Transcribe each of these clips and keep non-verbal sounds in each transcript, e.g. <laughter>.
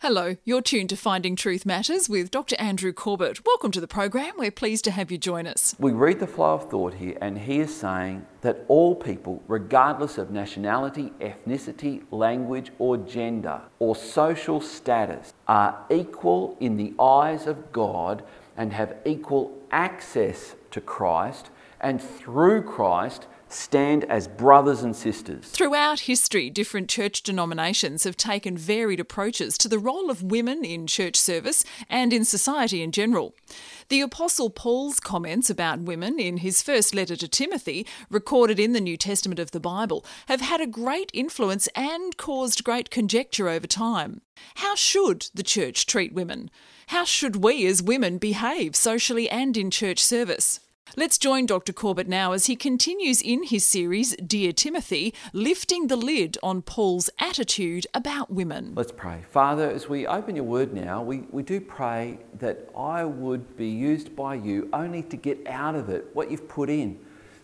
Hello, you're tuned to Finding Truth Matters with Dr. Andrew Corbett. Welcome to the program. We're pleased to have you join us. We read the flow of thought here, and he is saying that all people, regardless of nationality, ethnicity, language, or gender, or social status, are equal in the eyes of God and have equal access to Christ, and through Christ, stand as brothers and sisters. Throughout history, different church denominations have taken varied approaches to the role of women in church service and in society in general. The Apostle Paul's comments about women in his first letter to Timothy, recorded in the New Testament of the Bible, have had a great influence and caused great conjecture over time. How should the church treat women? How should we as women behave socially and in church service? Let's join Dr. Corbett now as he continues in his series, Dear Timothy, lifting the lid on Paul's attitude about women. Let's pray. Father, as we open your word now, we, we do pray that I would be used by you only to get out of it what you've put in.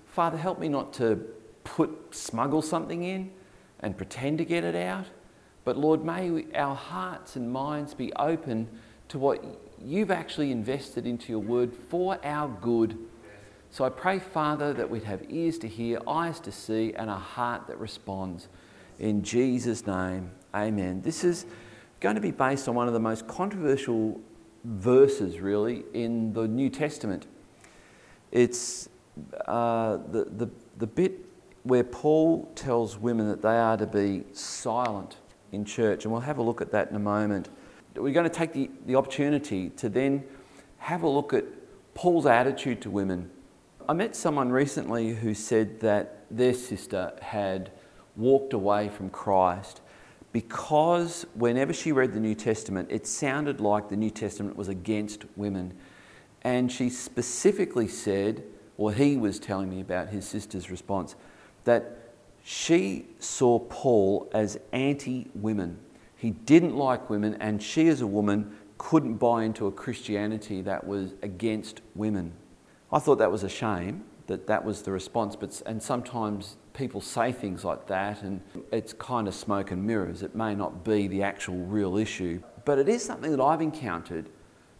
Father, help me not to put, smuggle something in and pretend to get it out. But Lord, may we, our hearts and minds be open to what you've actually invested into your word for our good. So I pray, Father, that we'd have ears to hear, eyes to see, and a heart that responds. In Jesus' name, amen. This is going to be based on one of the most controversial verses, really, in the New Testament. It's uh, the, the, the bit where Paul tells women that they are to be silent in church, and we'll have a look at that in a moment. We're going to take the, the opportunity to then have a look at Paul's attitude to women I met someone recently who said that their sister had walked away from Christ because whenever she read the New Testament, it sounded like the New Testament was against women. And she specifically said, or he was telling me about his sister's response, that she saw Paul as anti women. He didn't like women, and she, as a woman, couldn't buy into a Christianity that was against women. I thought that was a shame that that was the response, but, and sometimes people say things like that and it's kind of smoke and mirrors. It may not be the actual real issue, but it is something that I've encountered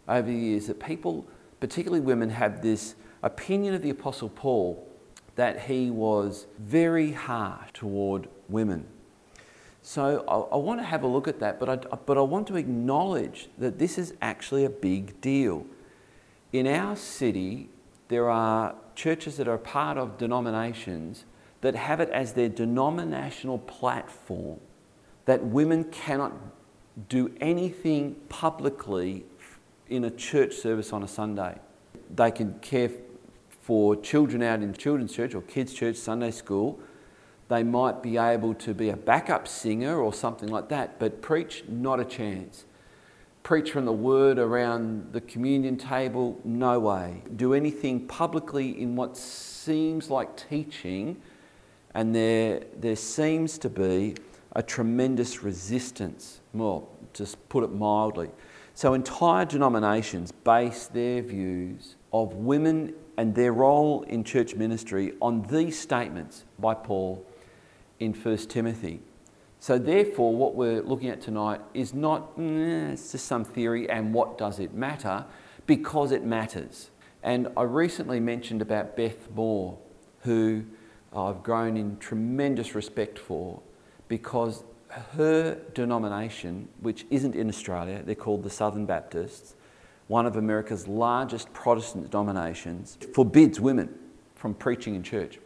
over the years that people, particularly women, have this opinion of the Apostle Paul that he was very harsh toward women. So I, I, want to have a look at that, but I, but I want to acknowledge that this is actually a big deal. In our city, there are churches that are part of denominations that have it as their denominational platform that women cannot do anything publicly in a church service on a Sunday. They can care for children out in children's church or kids' church, Sunday school. They might be able to be a backup singer or something like that, but preach, not a chance preach from the word around the communion table? No way. Do anything publicly in what seems like teaching, and there, there seems to be a tremendous resistance. Well, just put it mildly. So, entire denominations base their views of women and their role in church ministry on these statements by Paul in 1 Timothy. So, therefore, what we're looking at tonight is not, mm, it's just some theory and what does it matter, because it matters. And I recently mentioned about Beth Moore, who I've grown in tremendous respect for because her denomination, which isn't in Australia, they're called the Southern Baptists, one of America's largest Protestant denominations, forbids women from preaching in church.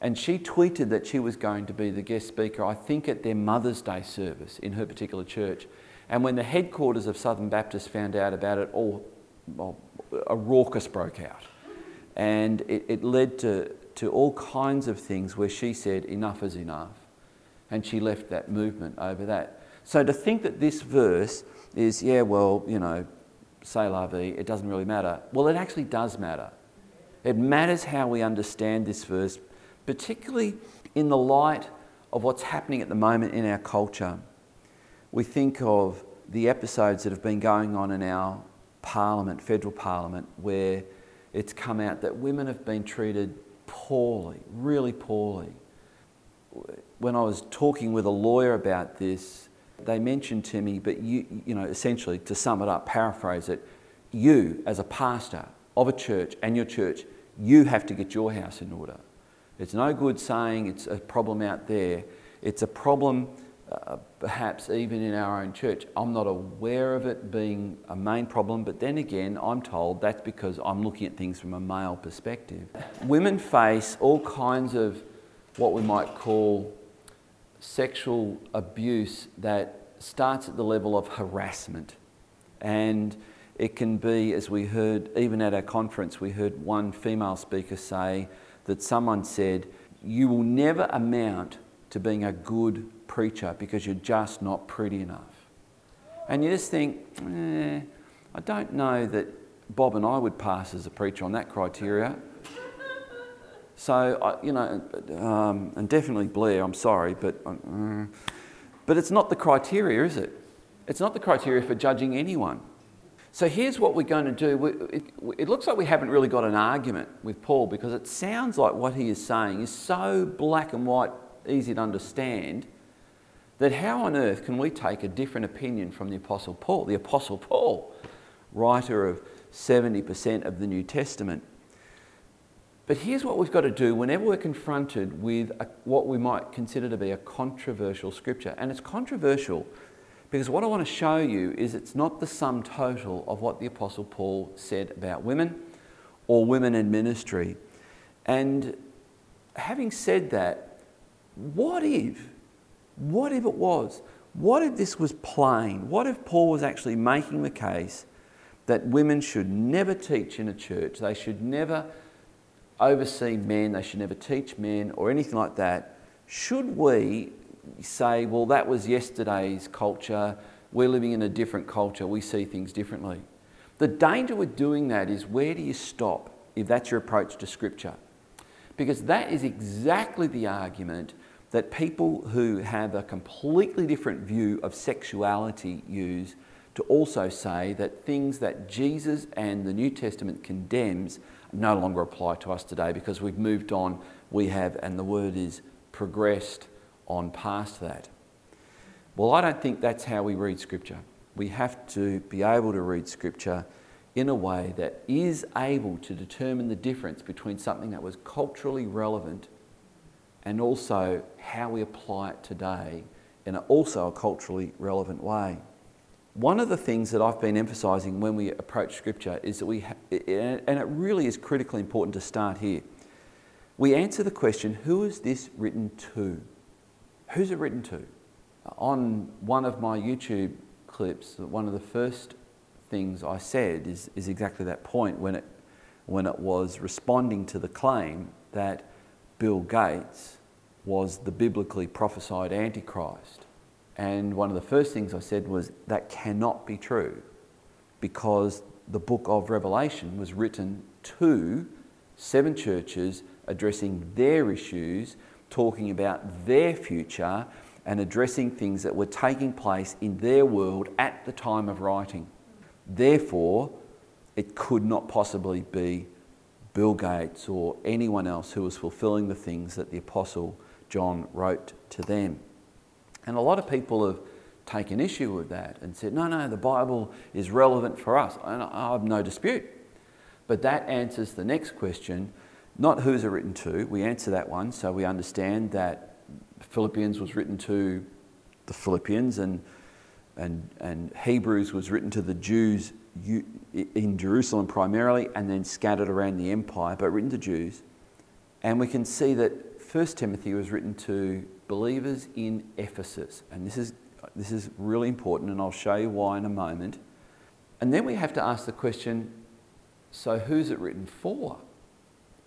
And she tweeted that she was going to be the guest speaker, I think, at their Mother's Day service in her particular church. And when the headquarters of Southern Baptist found out about it, all well, a raucous broke out. And it, it led to, to all kinds of things where she said, enough is enough. And she left that movement over that. So to think that this verse is, yeah, well, you know, say la vie, it doesn't really matter. Well, it actually does matter. It matters how we understand this verse particularly in the light of what's happening at the moment in our culture. We think of the episodes that have been going on in our parliament, federal parliament, where it's come out that women have been treated poorly, really poorly. When I was talking with a lawyer about this, They mentioned to me, but you, you know, essentially, to sum it up, paraphrase it, you as a pastor of a church and your church, you have to get your house in order. It's no good saying it's a problem out there. It's a problem uh, perhaps even in our own church. I'm not aware of it being a main problem, but then again, I'm told that's because I'm looking at things from a male perspective. Women face all kinds of what we might call sexual abuse that starts at the level of harassment. And it can be, as we heard, even at our conference, we heard one female speaker say that someone said, You will never amount to being a good preacher because you're just not pretty enough. And you just think, eh, I don't know that Bob and I would pass as a preacher on that criteria. So, you know, um, and definitely Blair, I'm sorry, but, uh, but it's not the criteria, is it? It's not the criteria for judging anyone. So here's what we're going to do. It, it, looks like we haven't really got an argument with Paul because it sounds like what he is saying is so black and white, easy to understand, that how on earth can we take a different opinion from the Apostle Paul? The Apostle Paul, writer of 70% of the New Testament. But here's what we've got to do whenever we're confronted with a, what we might consider to be a controversial scripture. And it's controversial because what I want to show you is it's not the sum total of what the Apostle Paul said about women or women in ministry. And having said that, what if what if it was? What if this was plain? What if Paul was actually making the case that women should never teach in a church? They should never oversee men, they should never teach men, or anything like that. Should we say, well, that was yesterday's culture, we're living in a different culture, we see things differently? The danger with doing that is where do you stop if that's your approach to Scripture? Because that is exactly the argument that people who have a completely different view of sexuality use to also say that things that Jesus and the New Testament condemns no longer apply to us today because we've moved on, we have, and the word is progressed on past that. Well, I don't think that's how we read Scripture. We have to be able to read Scripture in a way that is able to determine the difference between something that was culturally relevant and also how we apply it today in also a culturally relevant way. One of the things that I've been emphasising when we approach Scripture is that we, ha- and it really is critically important to start here. We answer the question who is this written to? Who's it written to? On one of my YouTube clips, one of the first things I said is, is exactly that point when it, when it was responding to the claim that Bill Gates was the biblically prophesied Antichrist. And one of the first things I said was that cannot be true because the book of Revelation was written to seven churches addressing their issues, talking about their future, and addressing things that were taking place in their world at the time of writing. Therefore, it could not possibly be Bill Gates or anyone else who was fulfilling the things that the apostle John wrote to them. And a lot of people have taken issue with that and said, no, no, the Bible is relevant for us. And I have no dispute. But that answers the next question not who's it written to, we answer that one, so we understand that Philippians was written to the Philippians and, and, and Hebrews was written to the Jews in Jerusalem primarily and then scattered around the empire, but written to Jews. And we can see that 1 Timothy was written to believers in Ephesus. And this is, this is really important, and I'll show you why in a moment. And then we have to ask the question so who's it written for?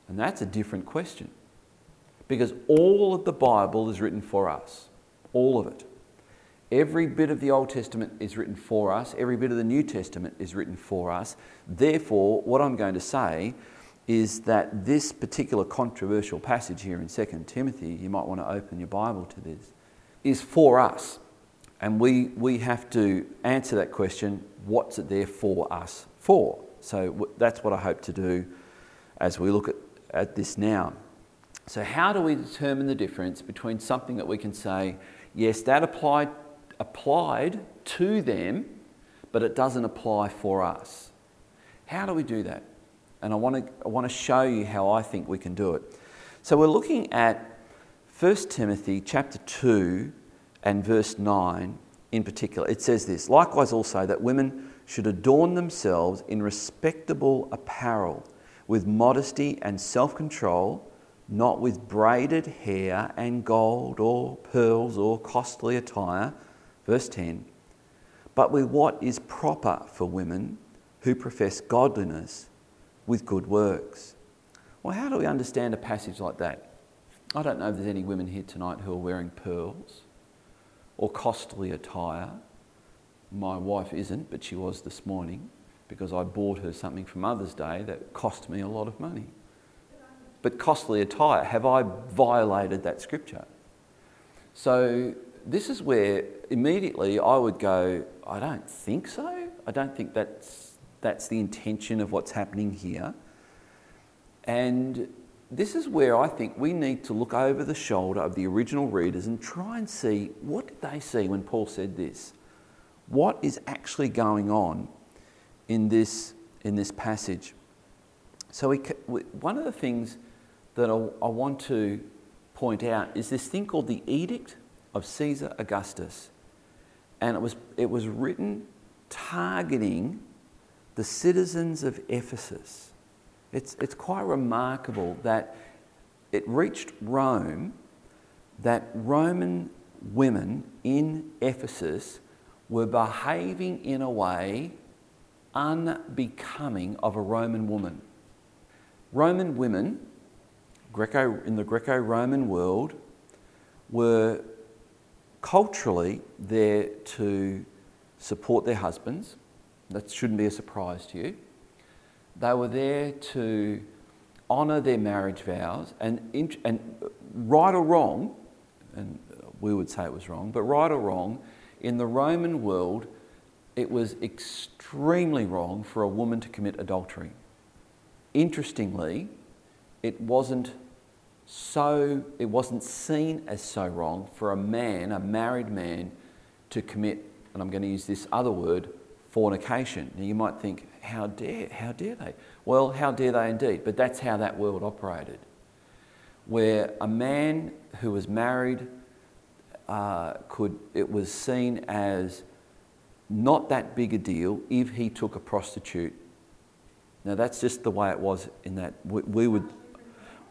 And that's a different question. Because all of the Bible is written for us, all of it. Every bit of the Old Testament is written for us, every bit of the New Testament is written for us. Therefore, what I'm going to say is that this particular controversial passage here in 2 Timothy, you might want to open your Bible to this, is for us. And we, we have to answer that question what's it there for us for? So that's what I hope to do as we look at, at this now. So, how do we determine the difference between something that we can say, yes, that applied applied to them, but it doesn't apply for us. How do we do that? And I want to, I want to show you how I think we can do it. So we're looking at 1 Timothy chapter 2 and verse 9 in particular. It says this Likewise, also, that women should adorn themselves in respectable apparel, with modesty and self control, not with braided hair and gold or pearls or costly attire. Verse 10 But with what is proper for women who profess godliness with good works. Well, how do we understand a passage like that? I don't know if there's any women here tonight who are wearing pearls or costly attire. My wife isn't, but she was this morning because I bought her something for Mother's Day that cost me a lot of money. But costly attire, have I violated that scripture? So, this is where immediately I would go, I don't think so. I don't think that's that's the intention of what's happening here. And this is where I think we need to look over the shoulder of the original readers and try and see what did they see when Paul said this? What is actually going on in this, in this passage? So, we, one of the things that I, I want to point out is this thing called the Edict of Caesar Augustus. And it was, it was written targeting the citizens of Ephesus. It's, it's quite remarkable that it reached Rome that Roman women in Ephesus were behaving in a way unbecoming of a Roman woman. Roman women, Greco, in the Greco Roman world, were culturally there to support their husbands, that shouldn't be a surprise to you. They were there to honour their marriage vows, and, and uh, right or wrong, and we would say it was wrong, but right or wrong, in the Roman world, it was extremely wrong for a woman to commit adultery. Interestingly, it wasn't so it wasn't seen as so wrong for a man, a married man, to commit, and I'm going to use this other word, fornication. Now you might think, how dare, how dare they? Well, how dare they indeed? But that's how that world operated. Where a man who was married uh, could, it was seen as not that big a deal if he took a prostitute. Now that's just the way it was in that we, we would,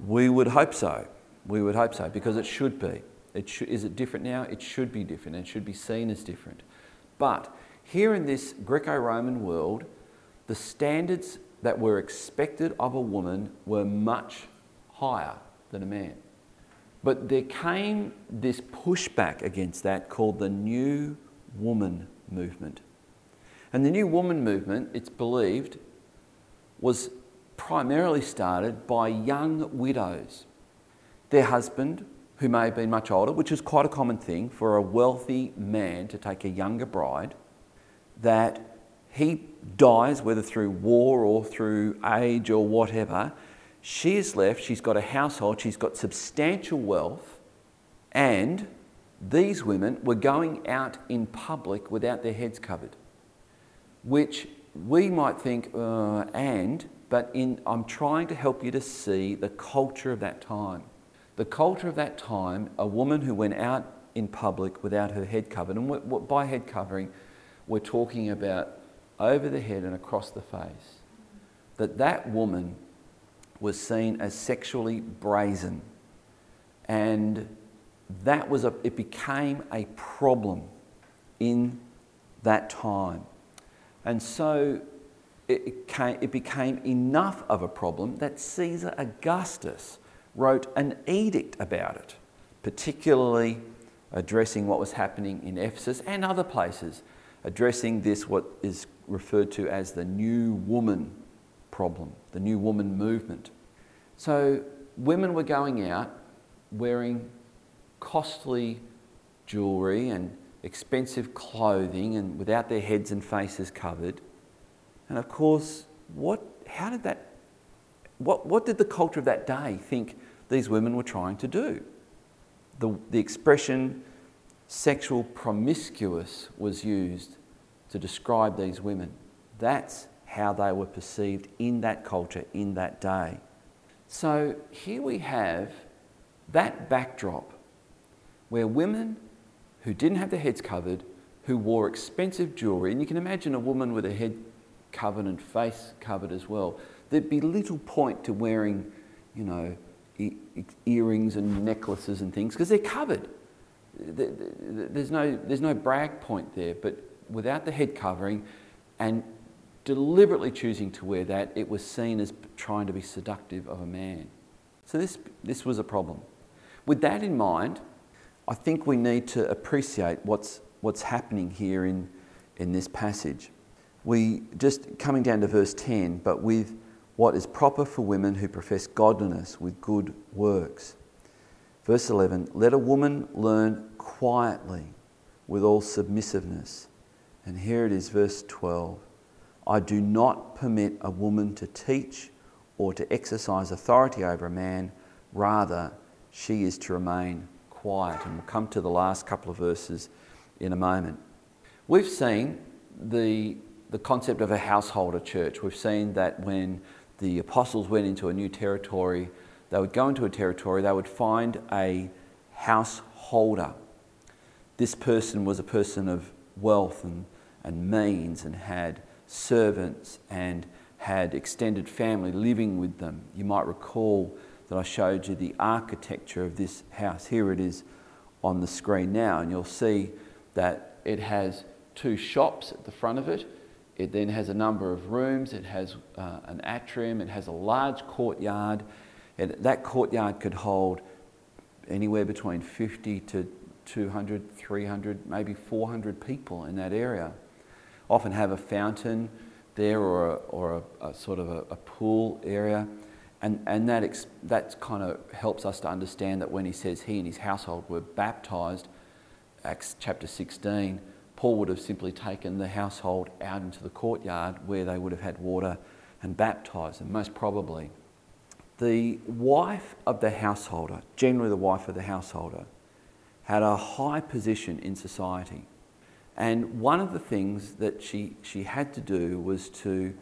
we would hope so. We would hope so because it should be. It is it different now? It should be different. It should be seen as different. But here in this Greco Roman world, the standards that were expected of a woman were much higher than a man. But there came this pushback against that called the New Woman Movement. And the New Woman Movement, it's believed, was primarily started by young widows. Their husband, who may have been much older, which is quite a common thing for a wealthy man to take a younger bride, that he dies, whether through war or through age or whatever. She is left, she's got a household, she's got substantial wealth, and these women were going out in public without their heads covered, which we might think, uh, and, but in, I'm trying to help you to see the culture of that time. The culture of that time, a woman who went out in public without her head covered, and by head covering, we're talking about over the head and across the face. That that woman was seen as sexually brazen. And that was a, it became a problem in that time. And so it, came, it became enough of a problem that Caesar Augustus wrote an edict about it, particularly addressing what was happening in Ephesus and other places addressing this, what is referred to as the new woman problem, the new woman movement. So, women were going out wearing costly jewellery and expensive clothing and without their heads and faces covered. And of course, what, how did that, what, what did the culture of that day think these women were trying to do? The, the expression sexual promiscuous was used to describe these women. That's how they were perceived in that culture, in that day. So here we have that backdrop where women who didn't have their heads covered, who wore expensive jewellery, and you can imagine a woman with a head covered and face covered as well, there'd be little point to wearing, you know, e- earrings and necklaces and things because they're covered. There's no, there's no brag point there, but without the head covering and deliberately choosing to wear that, it was seen as trying to be seductive of a man. So this, this was a problem. With that in mind, I think we need to appreciate what's, what's happening here in, in this passage. We just coming down to verse 10, but with what is proper for women who profess godliness with good works. Verse 11 Let a woman learn quietly with all submissiveness. And here it is, verse 12 I do not permit a woman to teach or to exercise authority over a man, rather, she is to remain quiet. And we'll come to the last couple of verses in a moment. We've seen the, the concept of a householder church. We've seen that when the apostles went into a new territory, they would go into a territory, they would find a householder. This person was a person of wealth and, and means and had servants and had extended family living with them. You might recall that I showed you the architecture of this house. Here it is on the screen now, and you'll see that it has two shops at the front of it it then has a number of rooms, it has uh, an atrium, it has a large courtyard. And that courtyard could hold anywhere between 50 to 200, 300, maybe 400 people in that area. Often have a fountain there or a, or a, a sort of a, a, pool area. And, and that, ex, that kind of helps us to understand that when he says he and his household were baptized, Acts chapter 16, Paul would have simply taken the household out into the courtyard where they would have had water and baptized them, most probably. The wife of the householder, generally the wife of the householder, had a high position in society. And one of the things that she, she had to do was to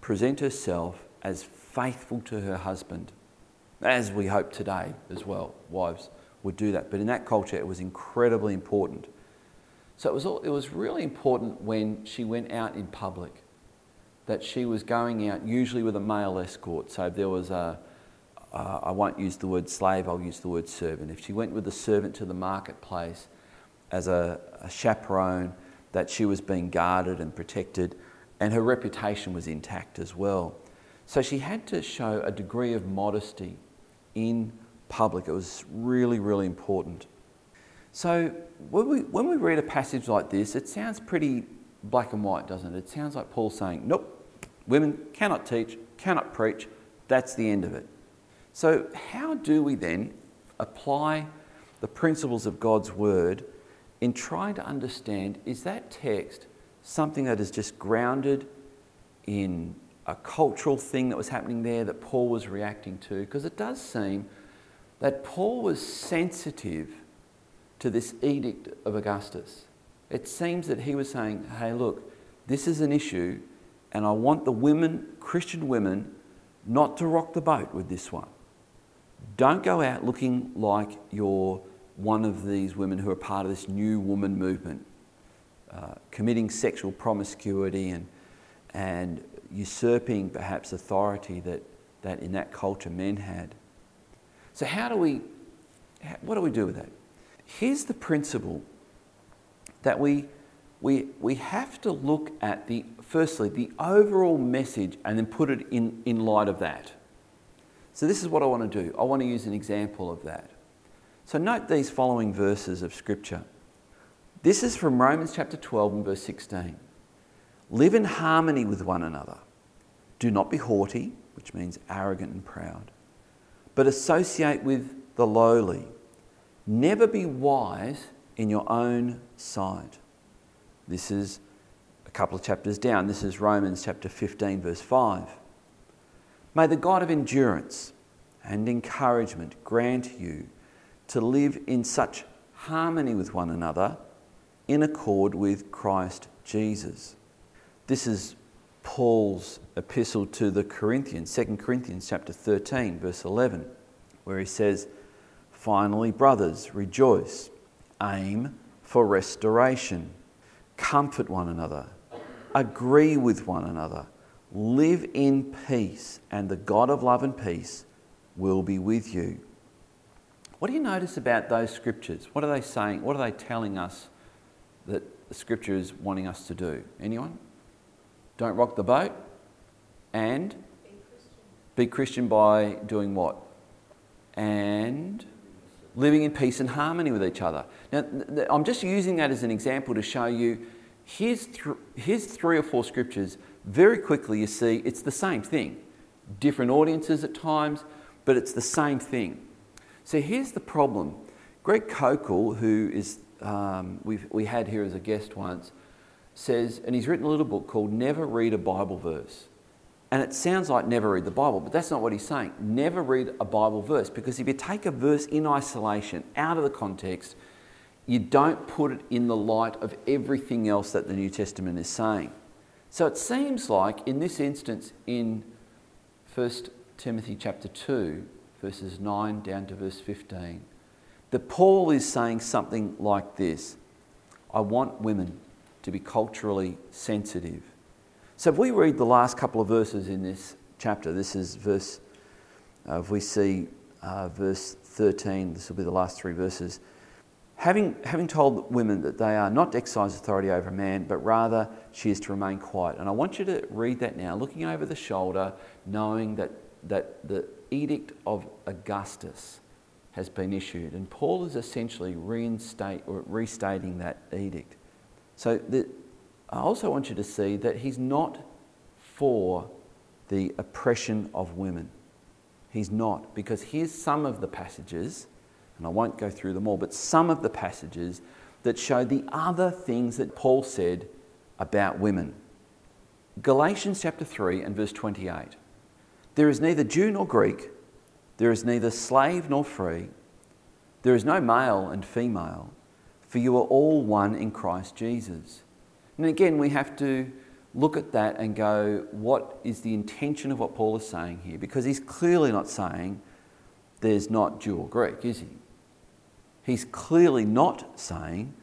present herself as faithful to her husband, as we hope today as well. Wives would do that. But in that culture, it was incredibly important so it was, all, it was really important when she went out in public that she was going out usually with a male escort. So there was a, uh, I won't use the word slave, I'll use the word servant. If she went with a servant to the marketplace as a, a chaperone, that she was being guarded and protected, and her reputation was intact as well. So she had to show a degree of modesty in public. It was really, really important. So when we, when we read a passage like this, it sounds pretty black and white, doesn't it? It sounds like Paul saying, nope, women cannot teach, cannot preach, that's the end of it. So, how do we then apply the principles of God's word in trying to understand is that text something that is just grounded in a cultural thing that was happening there that Paul was reacting to? Because it does seem that Paul was sensitive to this edict of Augustus. It seems that he was saying, hey, look, this is an issue, and I want the women, Christian women, not to rock the boat with this one. Don't go out looking like you're one of these women who are part of this new woman movement, uh, committing sexual promiscuity and, and usurping perhaps authority that, that in that culture men had. So, how do we, what do we do with that? here's the principle that we, we, we have to look at the, firstly, the overall message and then put it in, in light of that. So, this is what I want to do. I want to use an example of that. So, note these following verses of Scripture. This is from Romans chapter 12 and verse 16. Live in harmony with one another. Do not be haughty, which means arrogant and proud, but associate with the lowly. Never be wise in your own sight. This is a couple of chapters down. This is Romans chapter 15, verse 5. May the God of endurance and encouragement grant you to live in such harmony with one another in accord with Christ Jesus. This is Paul's epistle to the Corinthians, 2 Corinthians chapter 13, verse 11, where he says, Finally, brothers, rejoice, aim for restoration, comfort one another, agree with one another, live in peace, and the God of love and peace will be with you. What do you notice about those scriptures? What are they saying? What are they telling us that the scripture is wanting us to do? Anyone? Don't rock the boat and Be Christian. be Christian by doing what? And living in peace and harmony with each other. Now, th- th- I'm just using that as an example to show you here's, th- here's three or four scriptures. Very quickly, you see it's the same thing. Different audiences at times, but it's the same thing. So here's the problem. Greg Koukl, who is um, we've, we had here as a guest once, says, and he's written a little book called Never Read a Bible Verse. And it sounds like never read the Bible, but that's not what he's saying. Never read a Bible verse because if you take a verse in isolation, out of the context, you don't put it in the light of everything else that the New Testament is saying. So it seems like in this instance, in 1 Timothy chapter 2, verses 9 down to verse 15, that Paul is saying something like this I want women to be culturally sensitive. So if we read the last couple of verses in this chapter, this is verse, uh, if we see uh, verse 13, this will be the last three verses. Having, having told women that they are not to exercise authority over a man, but rather she is to remain quiet. And I want you to read that now, looking over the shoulder, knowing that, that the edict of Augustus has been issued. And Paul is essentially reinstate, or restating that edict. So the, I also want you to see that he's not for the oppression of women. He's not, because here's some of the passages, and I won't go through them all, but some of the passages that show the other things that Paul said about women. Galatians chapter 3 and verse 28. There is neither Jew nor Greek, there is neither slave nor free, there is no male and female, for you are all one in Christ Jesus. And again, we have to look at that and go, what is the intention of what Paul is saying here? Because he's clearly not saying there's not Jew or Greek, is he? He's clearly not saying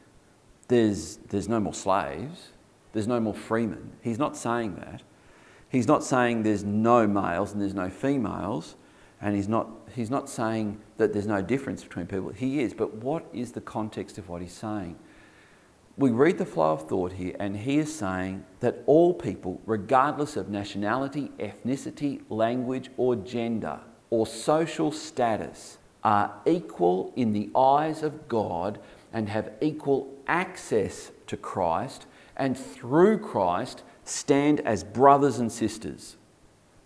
there's, there's no more slaves, there's no more freemen. He's not saying that. He's not saying there's no males and there's no females, and he's not, he's not saying that there's no difference between people. He is, but what is the context of what he's saying? we read the flow of thought here, and he is saying that all people, regardless of nationality, ethnicity, language, or gender, or social status, are equal in the eyes of God and have equal access to Christ, and through Christ stand as brothers and sisters.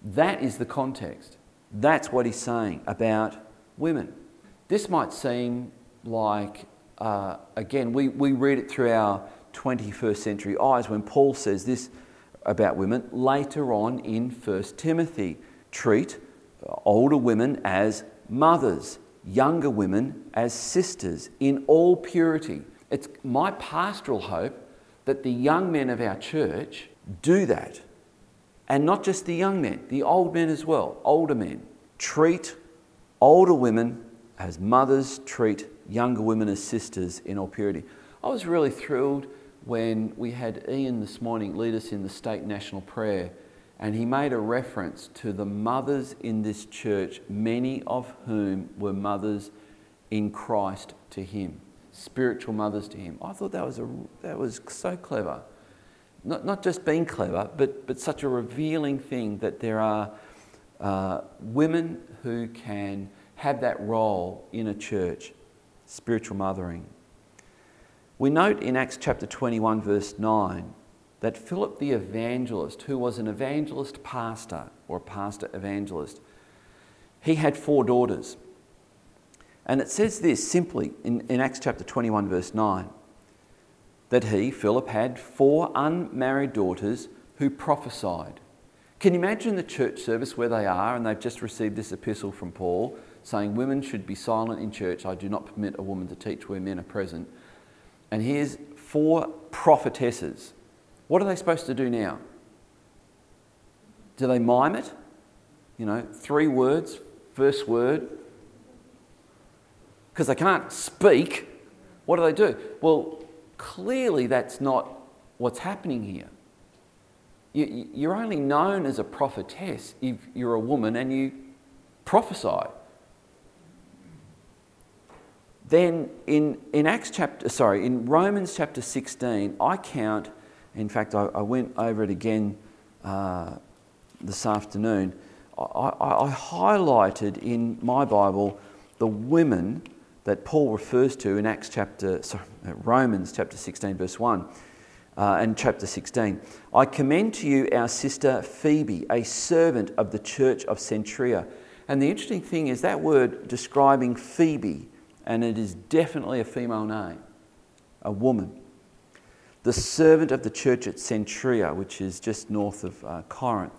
That is the context. That's what he's saying about women. This might seem like uh, again, we, we read it through our 21st century eyes when Paul says this about women later on in 1 Timothy. Treat older women as mothers, younger women as sisters in all purity. It's my pastoral hope that the young men of our church do that. And not just the young men, the old men as well, older men. Treat older women as mothers treat younger women as sisters in all purity. I was really thrilled when we had Ian this morning lead us in the state national prayer, and he made a reference to the mothers in this church, many of whom were mothers in Christ to him, spiritual mothers to him. I thought that was, a, that was so clever. Not, not just being clever, but, but such a revealing thing that there are uh, women who can have that role in a church spiritual mothering. We note in Acts chapter 21, verse 9, that Philip the evangelist, who was an evangelist pastor or a pastor evangelist, he had four daughters. And it says this simply in, in Acts chapter 21, verse 9, that he, Philip, had four unmarried daughters who prophesied. Can you imagine the church service where they are and they've just received this epistle from Paul? saying women should be silent in church. I do not permit a woman to teach where men are present. And here's four prophetesses. What are they supposed to do now? Do they mime it? You know, three words, first word. Because they can't speak. What do they do? Well, clearly that's not what's happening here. You're only known as a prophetess if you're a woman and you prophesy. Then in, in Acts chapter, sorry, in Romans chapter 16, I count, in fact, I, I went over it again uh, this afternoon. I, I, I highlighted in my Bible the women that Paul refers to in Acts chapter, sorry, Romans chapter 16, verse 1 uh, and chapter 16. I commend to you our sister Phoebe, a servant of the church of Cenchreae. And the interesting thing is that word describing Phoebe, and it is definitely a female name, a woman. The servant of the church at Cenchreae, which is just north of uh, Corinth.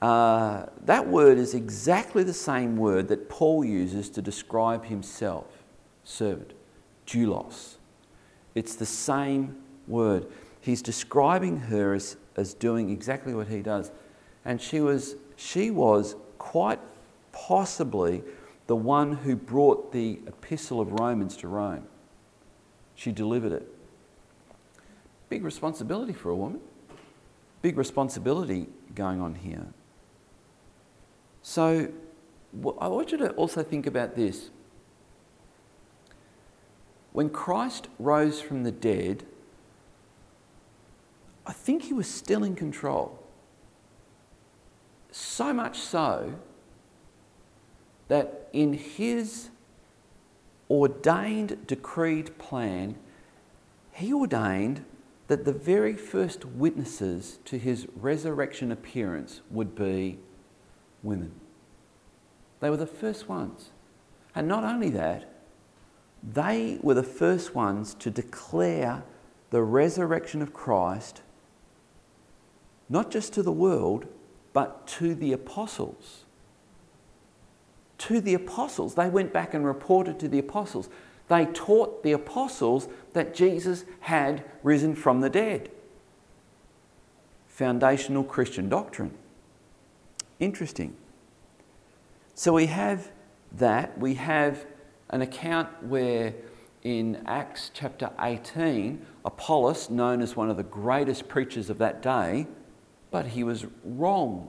Uh, that word is exactly the same word that Paul uses to describe himself servant, doulos. It's the same word. He's describing her as, as doing exactly what he does. And she was, she was quite possibly the one who brought the epistle of Romans to Rome. She delivered it. Big responsibility for a woman. Big responsibility going on here. So I want you to also think about this. When Christ rose from the dead, I think he was still in control. So much so that in his ordained, decreed plan, he ordained that the very first witnesses to his resurrection appearance would be women. They were the first ones. And not only that, they were the first ones to declare the resurrection of Christ not just to the world, but to the apostles. To the apostles. They went back and reported to the apostles. They taught the apostles that Jesus had risen from the dead. Foundational Christian doctrine. Interesting. So we have that. We have an account where in Acts chapter 18, Apollos, known as one of the greatest preachers of that day, but he was wrong.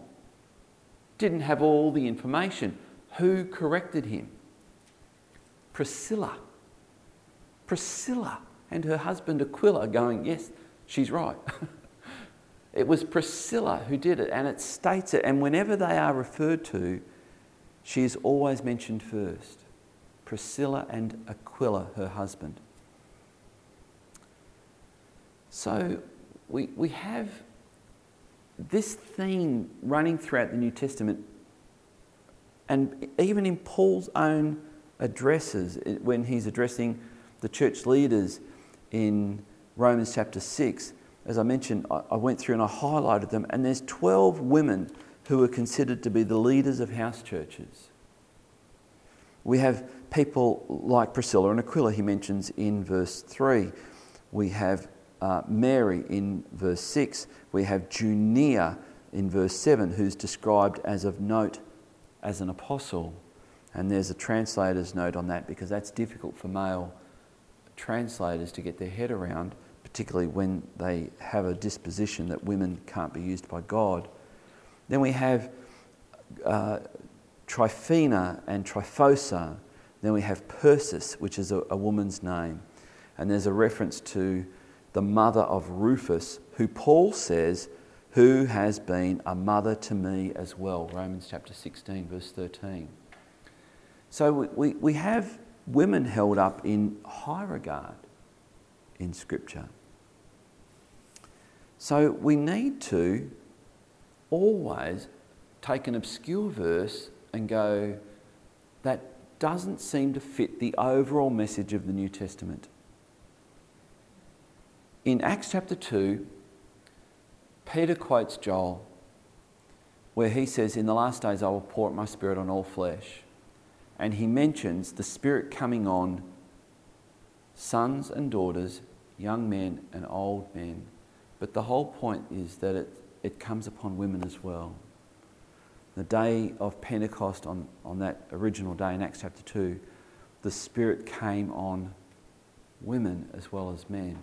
Didn't have all the information. Who corrected him? Priscilla. Priscilla and her husband Aquila going, Yes, she's right. <laughs> it was Priscilla who did it, and it states it. And whenever they are referred to, she is always mentioned first Priscilla and Aquila, her husband. So we, we have this theme running throughout the New Testament, and even in Paul's own addresses, when he's addressing the church leaders in Romans chapter 6, as I mentioned, I went through and I highlighted them, and there's 12 women who are considered to be the leaders of house churches. We have people like Priscilla and Aquila, he mentions in verse 3. We have uh, Mary in verse 6. We have Junia in verse 7, who's described as of note as an apostle. And there's a translator's note on that because that's difficult for male translators to get their head around, particularly when they have a disposition that women can't be used by God. Then we have uh, Tryphena and Tryphosa. Then we have Persis, which is a, a woman's name. And there's a reference to the mother of Rufus, who Paul says, who has been a mother to me as well. Romans chapter 16, verse 13. So we, we, we have women held up in high regard in Scripture. So we need to always take an obscure verse and go, that doesn't seem to fit the overall message of the New Testament. In Acts chapter 2, Peter quotes Joel, where he says, In the last days I will pour out my spirit on all flesh. and he mentions the Spirit coming on sons and daughters, young men and old men. But the whole point is that it, it comes upon women as well. The day of Pentecost, on, on that original day in Acts chapter 2, the Spirit came on women as well as men.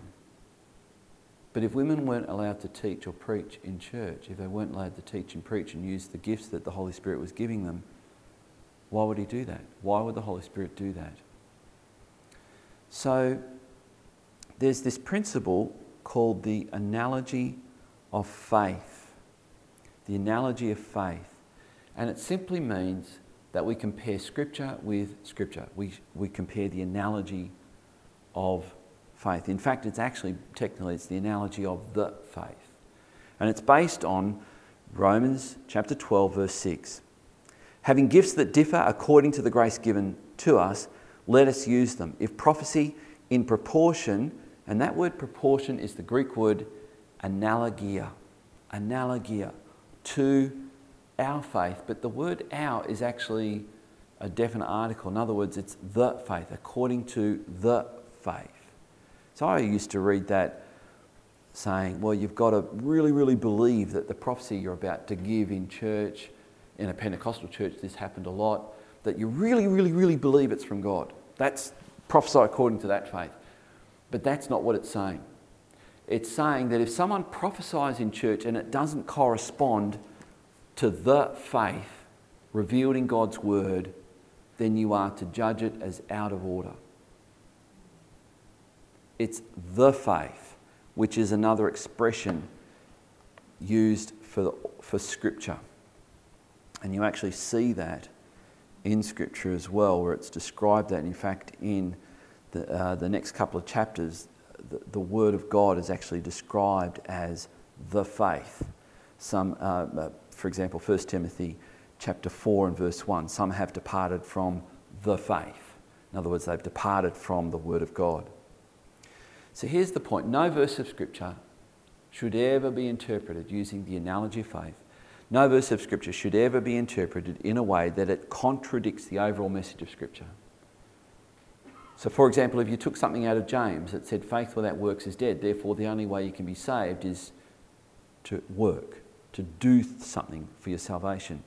But if women weren't allowed to teach or preach in church, if they weren't allowed to teach and preach and use the gifts that the Holy Spirit was giving them, why would He do that? Why would the Holy Spirit do that? So there's this principle called the analogy of faith. The analogy of faith. And it simply means that we compare Scripture with Scripture. We, we compare the analogy of faith. In fact, it's actually, technically, it's the analogy of the faith. And it's based on Romans chapter 12, verse 6. Having gifts that differ according to the grace given to us, let us use them. If prophecy in proportion, and that word proportion is the Greek word analogia, analogia to our faith, but the word our is actually a definite article. In other words, it's the faith, according to the faith. So I used to read that saying, well, you've got to really, really believe that the prophecy you're about to give in church, in a Pentecostal church, this happened a lot, that you really, really, really believe it's from God. That's prophesy according to that faith. But that's not what it's saying. It's saying that if someone prophesies in church and it doesn't correspond to the faith revealed in God's word, then you are to judge it as out of order. It's the faith, which is another expression used for, for Scripture. And you actually see that in Scripture as well, where it's described that. In fact, in the, uh, the next couple of chapters, the, the, Word of God is actually described as the faith. Some, uh, uh for example, 1 Timothy chapter 4 and verse 1, some have departed from the faith. In other words, they've departed from the Word of God. So here's the point no verse of Scripture should ever be interpreted using the analogy of faith no verse of Scripture should ever be interpreted in a way that it contradicts the overall message of Scripture. So, for example, if you took something out of James that said faith without works is dead, therefore the only way you can be saved is to work, to do something for your salvation,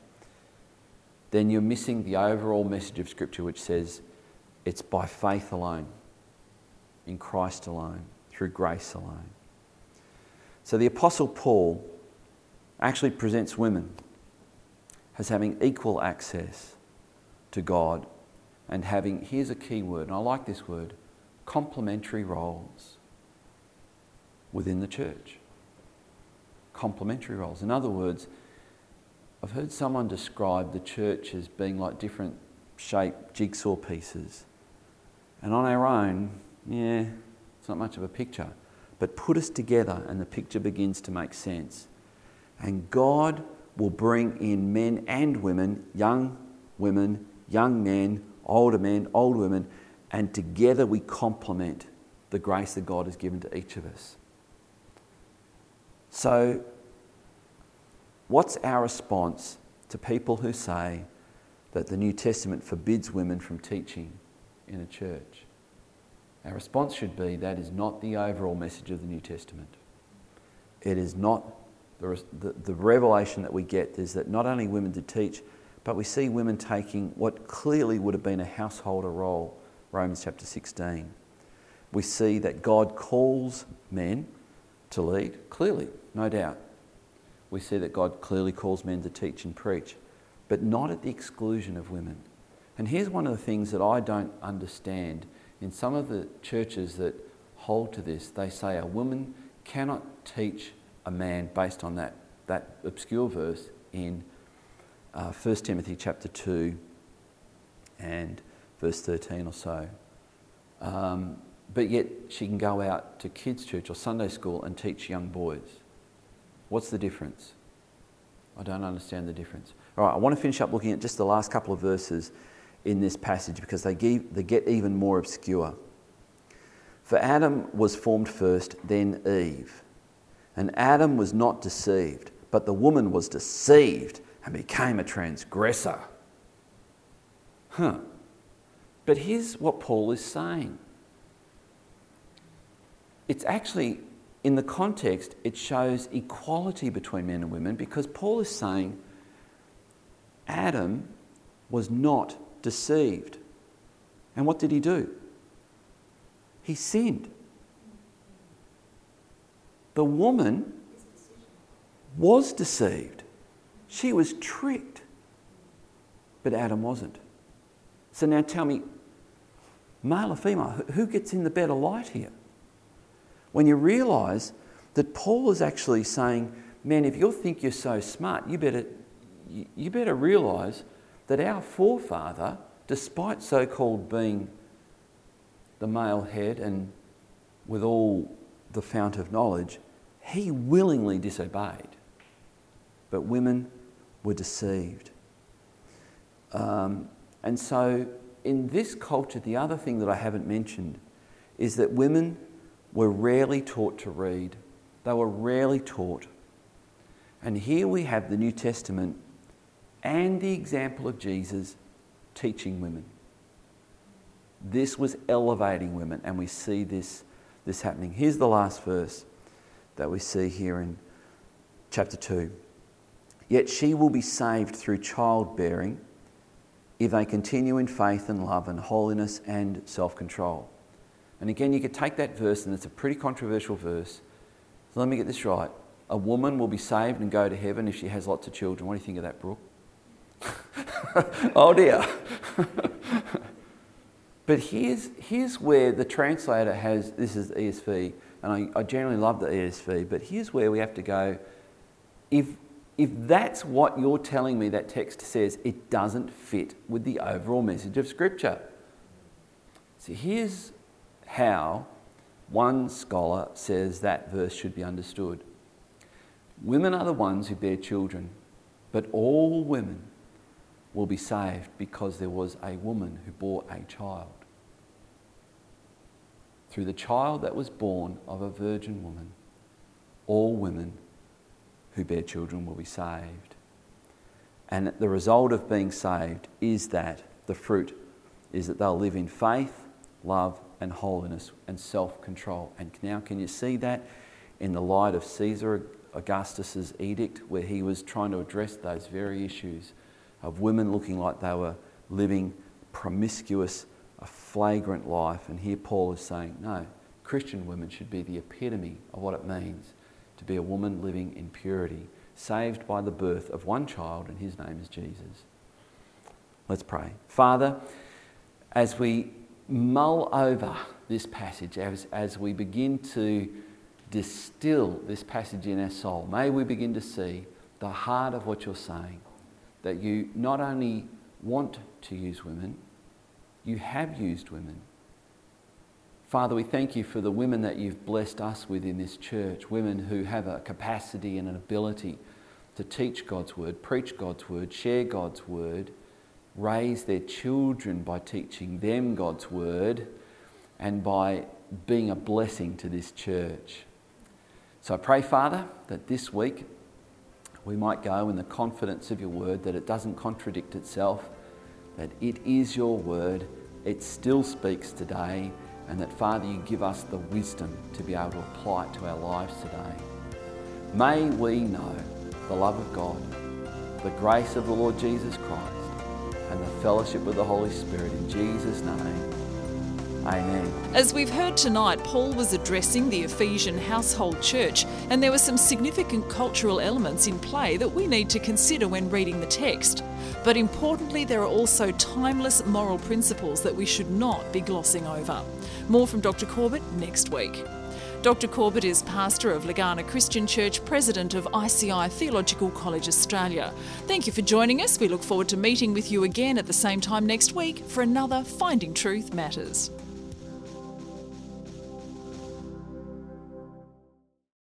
then you're missing the overall message of Scripture, which says it's by faith alone, in Christ alone, through grace alone. So, the Apostle Paul actually presents women as having equal access to God and having, here's a key word, and I like this word, complementary roles within the church. Complementary roles. In other words, I've heard someone describe the church as being like different shaped jigsaw pieces. And on our own, yeah, it's not much of a picture. But put us together and the picture begins to make sense. And God will bring in men and women, young women, young men, older men, old women, and together we complement the grace that God has given to each of us. So, what's our response to people who say that the New Testament forbids women from teaching in a church? Our response should be that is not the overall message of the New Testament. It is not the, the, the revelation that we get is that not only women did teach, but we see women taking what clearly would have been a householder role, Romans chapter 16. We see that God calls men to lead, clearly, no doubt. We see that God clearly calls men to teach and preach, but not at the exclusion of women. And here's one of the things that I don't understand. In some of the churches that hold to this, they say a woman cannot teach a man based on that, that obscure verse in uh, 1 Timothy chapter 2 and verse 13 or so. Um, but yet she can go out to kids' church or Sunday school and teach young boys. What's the difference? I don't understand the difference. All right, I want to finish up looking at just the last couple of verses in this passage because they, give, they get even more obscure. For Adam was formed first, then Eve. And Adam was not deceived, but the woman was deceived and became a transgressor. Huh. But here's what Paul is saying it's actually, in the context, it shows equality between men and women because Paul is saying Adam was not deceived. And what did he do? He sinned. The woman was deceived. She was tricked. But Adam wasn't. So now tell me, male or female, who gets in the better light here? When you realise that Paul is actually saying, man, if you think you're so smart, you better, you better realise that our forefather, despite so called being the male head and with all the fount of knowledge, he willingly disobeyed. But women were deceived. Um, and so, in this culture, the other thing that I haven't mentioned is that women were rarely taught to read. They were rarely taught. And here we have the New Testament and the example of Jesus teaching women. This was elevating women, and we see this, this happening. Here's the last verse that we see here in chapter 2. Yet she will be saved through childbearing if they continue in faith and love and holiness and self control. And again, you could take that verse, and it's a pretty controversial verse. So let me get this right. A woman will be saved and go to heaven if she has lots of children. What do you think of that, Brooke? <laughs> oh dear. <laughs> but here's, here's where the translator has this is ESV, and I, I generally love the ESV, but here's where we have to go. If, if that's what you're telling me that text says, it doesn't fit with the overall message of Scripture. See, here's how one scholar says that verse should be understood. Women are the ones who bear children, but all women will be saved because there was a woman who bore a child. Through the child that was born of a virgin woman, all women who bear children will be saved. And the result of being saved is that the fruit is that they'll live in faith, love, and holiness and self control. And now, can you see that in the light of Caesar Augustus's edict, where he was trying to address those very issues of women looking like they were living promiscuous, a flagrant life. And here Paul is saying, no, Christian women should be the epitome of what it means to be a woman living in purity, saved by the birth of one child, and his name is Jesus. Let's pray. Father, as we mull over this passage, as, as we begin to distill this passage in our soul, may we begin to see the heart of what you're saying that you not only want to use women, you have used women. Father, we thank you for the women that you've blessed us with in this church, women who have a capacity and an ability to teach God's word, preach God's word, share God's word, raise their children by teaching them God's word, and by being a blessing to this church. So I pray, Father, that this week we might go in the confidence of your word, that it doesn't contradict itself, that it is your word, it still speaks today, and that, Father, you give us the wisdom to be able to apply it to our lives today. May we know the love of God, the grace of the Lord Jesus Christ, and the fellowship with the Holy Spirit. In Jesus' name, Amen. As we've heard tonight, Paul was addressing the Ephesian household church, and there were some significant cultural elements in play that we need to consider when reading the text. But importantly, there are also timeless moral principles that we should not be glossing over. More from Dr. Corbett next week. Dr. Corbett is pastor of Legana Christian Church, president of ICI Theological College Australia. Thank you for joining us. We look forward to meeting with you again at the same time next week for another Finding Truth Matters.